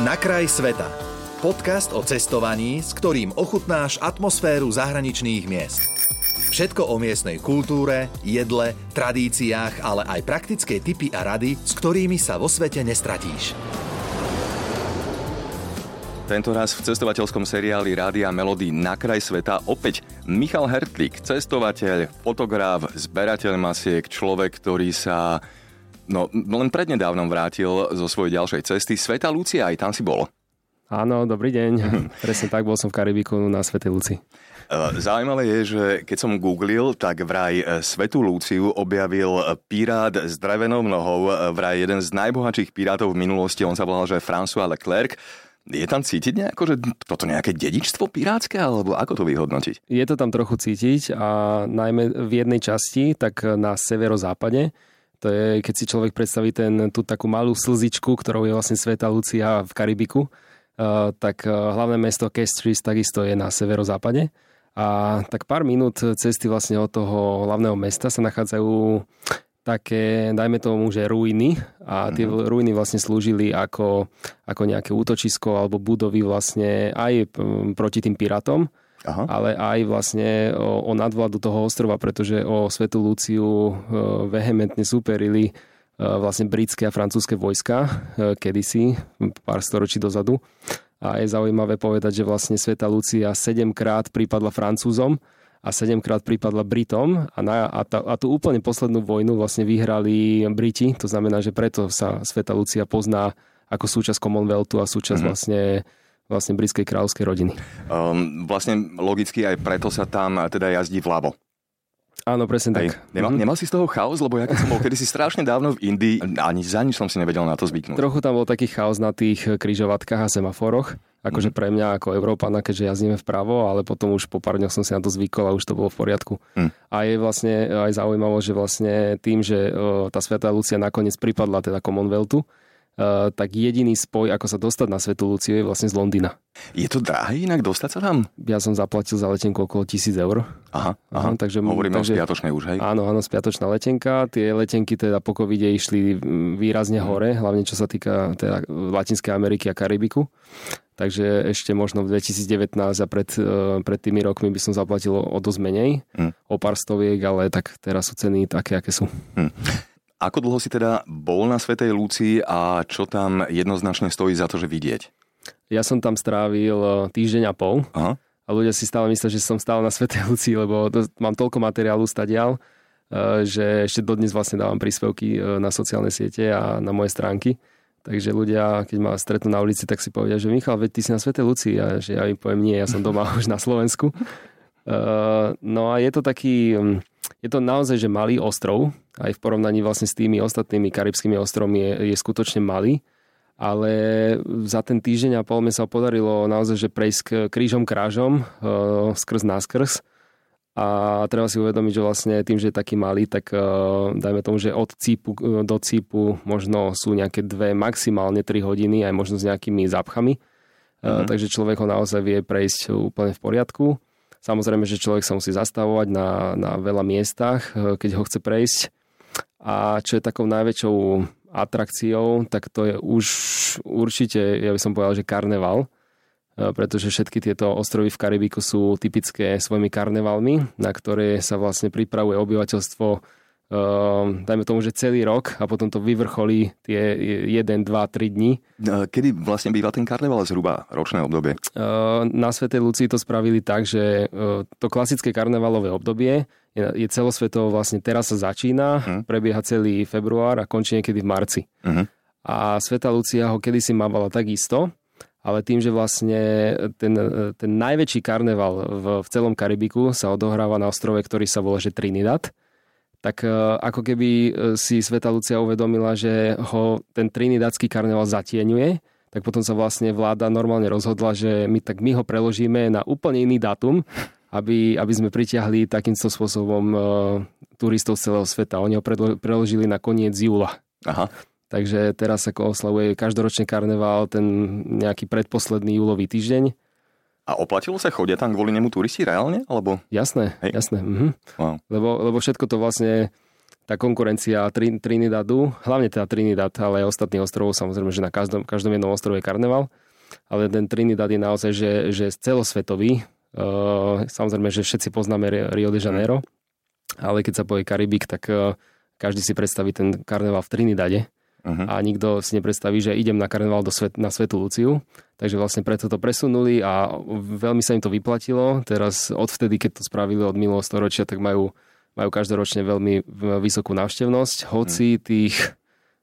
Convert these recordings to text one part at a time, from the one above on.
Na kraj sveta. Podcast o cestovaní, s ktorým ochutnáš atmosféru zahraničných miest. Všetko o miestnej kultúre, jedle, tradíciách, ale aj praktické tipy a rady, s ktorými sa vo svete nestratíš. Tento raz v cestovateľskom seriáli Rádia Melody na kraj sveta opäť Michal Hertlík, cestovateľ, fotograf, zberateľ masiek, človek, ktorý sa no, len prednedávnom vrátil zo svojej ďalšej cesty. Sveta Lucia, aj tam si bol. Áno, dobrý deň. Presne tak, bol som v Karibiku na Svetej Luci. Zaujímavé je, že keď som googlil, tak vraj Svetu Lúciu objavil pirát s drevenou nohou, vraj jeden z najbohatších pirátov v minulosti, on sa volal, že François Leclerc. Je tam cítiť nejako, že toto nejaké dedičstvo pirátske, alebo ako to vyhodnotiť? Je to tam trochu cítiť a najmä v jednej časti, tak na severozápade, to je, keď si človek predstaví ten, tú takú malú slzičku, ktorou je vlastne Sveta Lucia v Karibiku, uh, tak uh, hlavné mesto Castries takisto je na severozápade. A tak pár minút cesty vlastne od toho hlavného mesta sa nachádzajú také, dajme tomu, že ruiny a tie mm-hmm. ruiny vlastne slúžili ako, ako nejaké útočisko alebo budovy vlastne aj proti tým pirátom, Aha. ale aj vlastne o, o nadvládu toho ostrova, pretože o Svetu Luciu e, vehementne superili e, vlastne britské a francúzske vojska e, kedysi, pár storočí dozadu. A je zaujímavé povedať, že vlastne Sveta Lucia sedemkrát prípadla Francúzom a sedemkrát prípadla Britom a, na, a, ta, a tú úplne poslednú vojnu vlastne vyhrali Briti, to znamená, že preto sa Sveta Lucia pozná ako súčasť Commonwealthu a súčasť mm-hmm. vlastne vlastne britskej kráľovskej rodiny. Um, vlastne logicky aj preto sa tam teda jazdí vľavo. Áno, presne tak. Nemal, mm-hmm. nemal si z toho chaos, lebo ja keď som bol kedysi strašne dávno v Indii, ani za nič som si nevedel na to zvyknúť. Trochu tam bol taký chaos na tých križovatkách a semaforoch, akože mm-hmm. pre mňa ako Európana, keďže jazdíme vpravo, ale potom už po pár dňoch som si na to zvykol a už to bolo v poriadku. Mm. A je vlastne aj zaujímavé, že vlastne tým, že tá Sveta Lucia nakoniec pripadla teda Commonwealthu, tak jediný spoj, ako sa dostať na Svetu Luciu, je vlastne z Londýna. Je to drahé inak dostať sa tam? Ja som zaplatil za letenku okolo 1000 eur. Aha, aha. Takže, Hovoríme takže, o spiatočnej už, hej? Áno, áno, spiatočná letenka. Tie letenky teda po covide išli výrazne mhm. hore, hlavne čo sa týka teda Latinskej Ameriky a Karibiku. Takže ešte možno v 2019 a pred, uh, pred tými rokmi by som zaplatil o dosť menej, hmm. o pár stoviek, ale tak teraz sú ceny také, aké sú. Hmm. Ako dlho si teda bol na Svetej Lúcii a čo tam jednoznačne stojí za to, že vidieť? Ja som tam strávil e, týždeň a pol. Aha. A ľudia si stále myslia, že som stále na Svetej Lucii, lebo to, mám toľko materiálu stadial, e, že ešte dodnes vlastne dávam príspevky e, na sociálne siete a na moje stránky. Takže ľudia, keď ma stretnú na ulici, tak si povedia, že Michal, veď ty si na Svetej Lucii a že ja im poviem nie, ja som doma už na Slovensku. No a je to taký, je to naozaj, že malý ostrov, aj v porovnaní vlastne s tými ostatnými karibskými ostrovmi je, je skutočne malý, ale za ten týždeň a pol mi sa podarilo naozaj, že prejsť krížom krážom, uh, skrz náskrz. A treba si uvedomiť, že vlastne tým, že je taký malý, tak uh, dajme tomu, že od cípu do cípu možno sú nejaké dve, maximálne 3 hodiny, aj možno s nejakými zápchami. Mm-hmm. Takže človek ho naozaj vie prejsť úplne v poriadku. Samozrejme, že človek sa musí zastavovať na, na veľa miestach, e, keď ho chce prejsť. A čo je takou najväčšou atrakciou, tak to je už určite, ja by som povedal, že karneval, e, pretože všetky tieto ostrovy v Karibiku sú typické svojimi karnevalmi, na ktoré sa vlastne pripravuje obyvateľstvo dajme tomu, že celý rok a potom to vyvrcholí tie 1, 2, 3 dní. Kedy vlastne býva ten karneval zhruba ročné obdobie? Uh, na Svetej Lucii to spravili tak, že uh, to klasické karnevalové obdobie je, celosvetovo vlastne teraz sa začína, uh-huh. prebieha celý február a končí niekedy v marci. Uh-huh. A Sveta Lucia ho kedysi mávala takisto, ale tým, že vlastne ten, ten najväčší karneval v, v celom Karibiku sa odohráva na ostrove, ktorý sa volá že Trinidad, tak e, ako keby e, si Sveta Lucia uvedomila, že ho ten trinidátsky karneval zatieňuje, tak potom sa vlastne vláda normálne rozhodla, že my, tak my ho preložíme na úplne iný dátum, aby, aby sme pritiahli takýmto spôsobom uh, turistov z celého sveta. Oni ho preložili na koniec júla. Aha. Takže teraz ako oslavuje každoročný karneval ten nejaký predposledný júlový týždeň a oplatilo sa? Chodia tam kvôli nemu turisti reálne? Alebo... Jasné, Hej. jasné. Mhm. Wow. Lebo, lebo všetko to vlastne tá konkurencia Trinidadu, hlavne teda Trinidad, ale aj ostatných ostrovov, samozrejme, že na každom, každom jednom ostrove je karneval, ale ten Trinidad je naozaj, že, že celosvetový. Uh, samozrejme, že všetci poznáme Rio de Janeiro, ale keď sa povie Karibik, tak uh, každý si predstaví ten karneval v Trinidade uh-huh. a nikto si nepredstaví, že idem na karneval do svet, na Svetu Luciu. Takže vlastne preto to presunuli a veľmi sa im to vyplatilo. Teraz odvtedy, keď to spravili od minulého storočia, tak majú majú každoročne veľmi vysokú návštevnosť, hoci hmm. tých,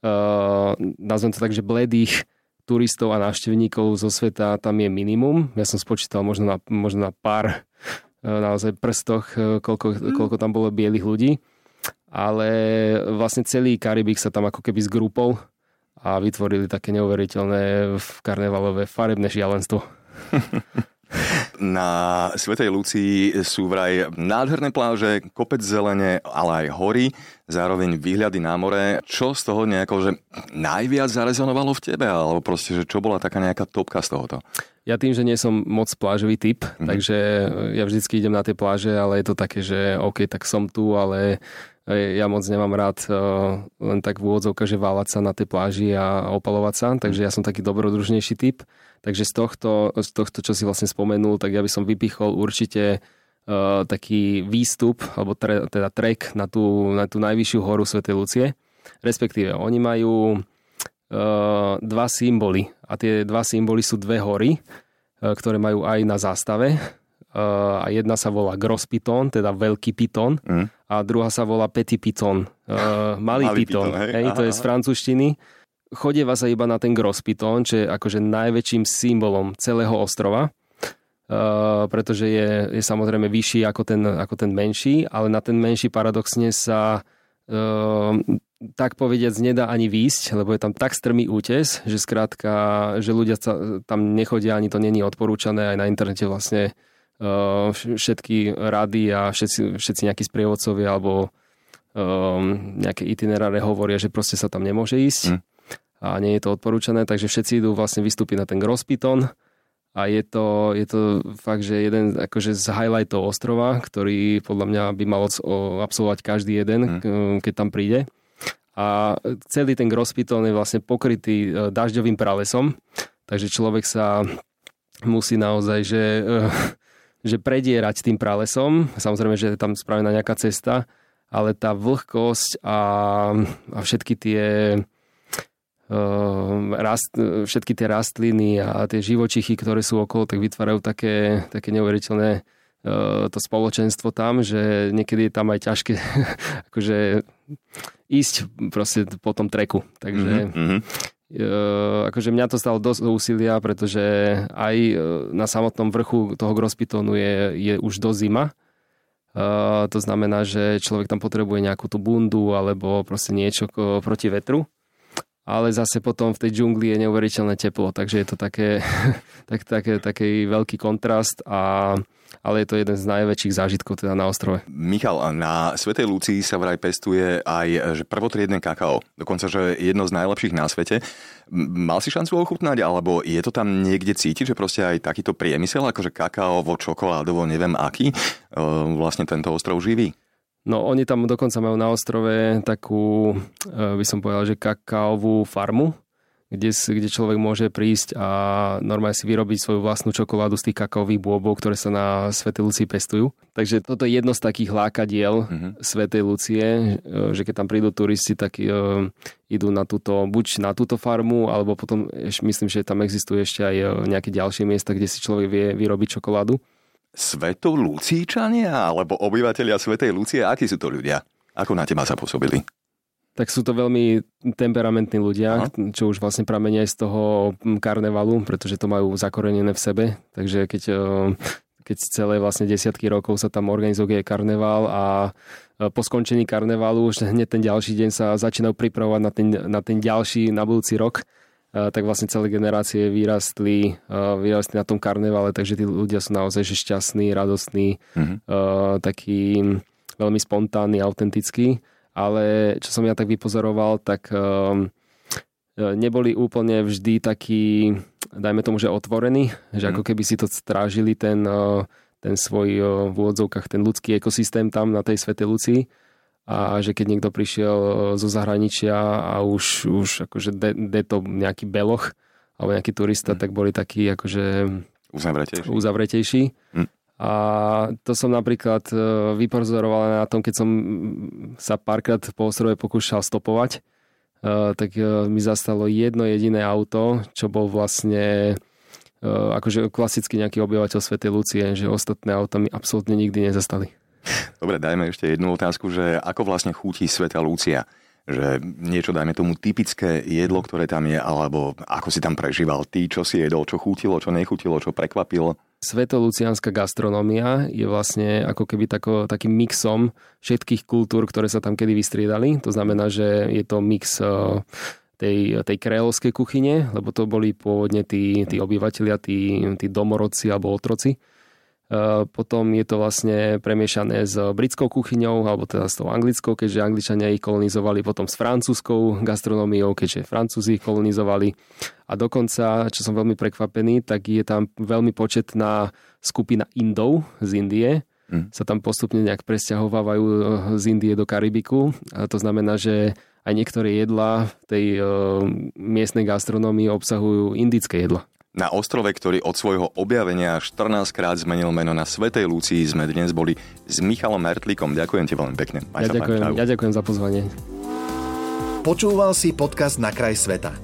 uh, nazvem to tak, že bledých turistov a návštevníkov zo sveta tam je minimum. Ja som spočítal možno na, možno na pár uh, naozaj prstoch, uh, koľko, hmm. koľko tam bolo bielých ľudí. Ale vlastne celý Karibik sa tam ako keby s grupou a vytvorili také neuveriteľné karnevalové farebné šialenstvo. Na Svetej Lucii sú vraj nádherné pláže, kopec zelene, ale aj hory, zároveň výhľady na more. Čo z toho nejako, že najviac zarezonovalo v tebe? Alebo proste, že čo bola taká nejaká topka z tohoto? Ja tým, že nie som moc plážový typ, mm-hmm. takže ja vždycky idem na tie pláže, ale je to také, že OK, tak som tu, ale ja moc nemám rád uh, len tak v úvodzovka, že váľať sa na tej pláži a opalovať sa, takže ja som taký dobrodružnejší typ. Takže z tohto, z tohto, čo si vlastne spomenul, tak ja by som vypichol určite uh, taký výstup, alebo tre, teda trek na tú, na tú najvyššiu horu Svetej Lucie. Respektíve, oni majú uh, dva symboly a tie dva symboly sú dve hory, ktoré majú aj na zástave a jedna sa volá Gross Python, teda veľký python mm. A druhá sa volá Petit Python, uh, malý, malý python. python hej? Hej, to je z francúzštiny. Chodieva sa iba na ten Gross Python, čo je akože najväčším symbolom celého ostrova. Uh, pretože je, je samozrejme vyšší ako ten, ako ten menší, ale na ten menší paradoxne sa uh, tak povediac nedá ani výjsť, lebo je tam tak strmý útes, že skrátka, že ľudia sa, tam nechodia, ani to není odporúčané, aj na internete vlastne všetky rady a všetci, všetci nejakí sprievodcovia alebo um, nejaké itineráre hovoria, že proste sa tam nemôže ísť. Mm a nie je to odporúčané, takže všetci idú vlastne vystúpiť na ten Grospiton a je to, je to fakt, že jeden akože z highlightov ostrova, ktorý podľa mňa by mal absolvovať každý jeden, mm. keď tam príde. A celý ten Grospiton je vlastne pokrytý e, dažďovým pralesom, takže človek sa musí naozaj, že, e, že predierať tým pralesom. Samozrejme, že je tam spravená nejaká cesta, ale tá vlhkosť a, a všetky tie Ehm, rast, všetky tie rastliny a tie živočichy, ktoré sú okolo, tak vytvárajú také, také neuveriteľné ehm, to spoločenstvo tam, že niekedy je tam aj ťažké akože ísť proste po tom treku. Takže mm-hmm. Akože mňa to stalo dosť úsilia, pretože aj na samotnom vrchu toho Grospitonu je, je už do zima. Uh, to znamená, že človek tam potrebuje nejakú tú bundu alebo proste niečo proti vetru ale zase potom v tej džungli je neuveriteľné teplo, takže je to také, tak, také, taký veľký kontrast a ale je to jeden z najväčších zážitkov teda na ostrove. Michal, na Svetej Lucii sa vraj pestuje aj že prvotriedne kakao. Dokonca, že jedno z najlepších na svete. Mal si šancu ochutnať, alebo je to tam niekde cítiť, že proste aj takýto priemysel, akože kakaovo, čokoládovo, neviem aký, e, vlastne tento ostrov živí? No oni tam dokonca majú na ostrove takú, e, by som povedal, že kakaovú farmu, kde, kde človek môže prísť a normálne si vyrobiť svoju vlastnú čokoládu z tých kakaových bôbov, ktoré sa na Svetej Lucii pestujú. Takže toto je jedno z takých lákadiel mm-hmm. Svetej Lucie, e, že keď tam prídu turisti, tak uh, idú na túto, buď na túto farmu, alebo potom myslím, že tam existuje ešte aj nejaké ďalšie miesta, kde si človek vie vyrobiť čokoládu. Sveto Lucíčania alebo obyvateľia Svetej Lucie? Akí sú to ľudia? Ako na teba sa pôsobili? Tak sú to veľmi temperamentní ľudia, Aha. čo už vlastne pramenia aj z toho karnevalu, pretože to majú zakorenené v sebe. Takže keď, keď celé vlastne desiatky rokov sa tam organizuje karneval a po skončení karnevalu už hneď ten ďalší deň sa začínajú pripravovať na ten, na ten ďalší, na budúci rok, tak vlastne celé generácie vyrastli, vyrastli na tom karnevale, takže tí ľudia sú naozaj že šťastní, radostní, mm-hmm. takí veľmi spontánni, autentickí. Ale čo som ja tak vypozoroval, tak neboli úplne vždy takí, dajme tomu, že otvorení, že ako mhm. keby si to strážili ten, ten svoj v úvodzovkách, ten ľudský ekosystém tam na tej Svetej Lucii a že keď niekto prišiel zo zahraničia a už, už akože de, de to nejaký beloch alebo nejaký turista, mm. tak boli takí akože uzavretejší. uzavretejší. Mm. A to som napríklad e, vypozoroval na tom, keď som sa párkrát po ostrove pokúšal stopovať, e, tak e, mi zastalo jedno jediné auto, čo bol vlastne akože klasicky nejaký obyvateľ Svetej Lucie, že ostatné auta mi absolútne nikdy nezastali. Dobre, dajme ešte jednu otázku, že ako vlastne chutí Sveta Lucia? že niečo, dajme tomu, typické jedlo, ktoré tam je, alebo ako si tam prežíval ty, čo si jedol, čo chutilo, čo nechutilo, čo prekvapilo? Svetolucianská gastronomia je vlastne ako keby tako, takým mixom všetkých kultúr, ktoré sa tam kedy vystriedali. To znamená, že je to mix eh, tej, tej kréolskej kuchyne, lebo to boli pôvodne tí, tí obyvateľia, tí, tí domorodci alebo otroci E, potom je to vlastne premiešané s britskou kuchyňou, alebo teda s tou anglickou, keďže Angličania ich kolonizovali, potom s francúzskou gastronómiou, keďže Francúzi ich kolonizovali. A dokonca, čo som veľmi prekvapený, tak je tam veľmi početná skupina Indov z Indie, mm. sa tam postupne nejak presťahovávajú e, z Indie do Karibiku. A to znamená, že aj niektoré jedlá v tej uh, miestnej gastronómii obsahujú indické jedla. Na ostrove, ktorý od svojho objavenia 14 krát zmenil meno na Svetej Lucii, sme dnes boli s Michalom Mertlíkom. Ďakujem ti veľmi pekne. Maj ja, ďakujem, ja ďakujem za pozvanie. Počúval si podcast Na kraj sveta.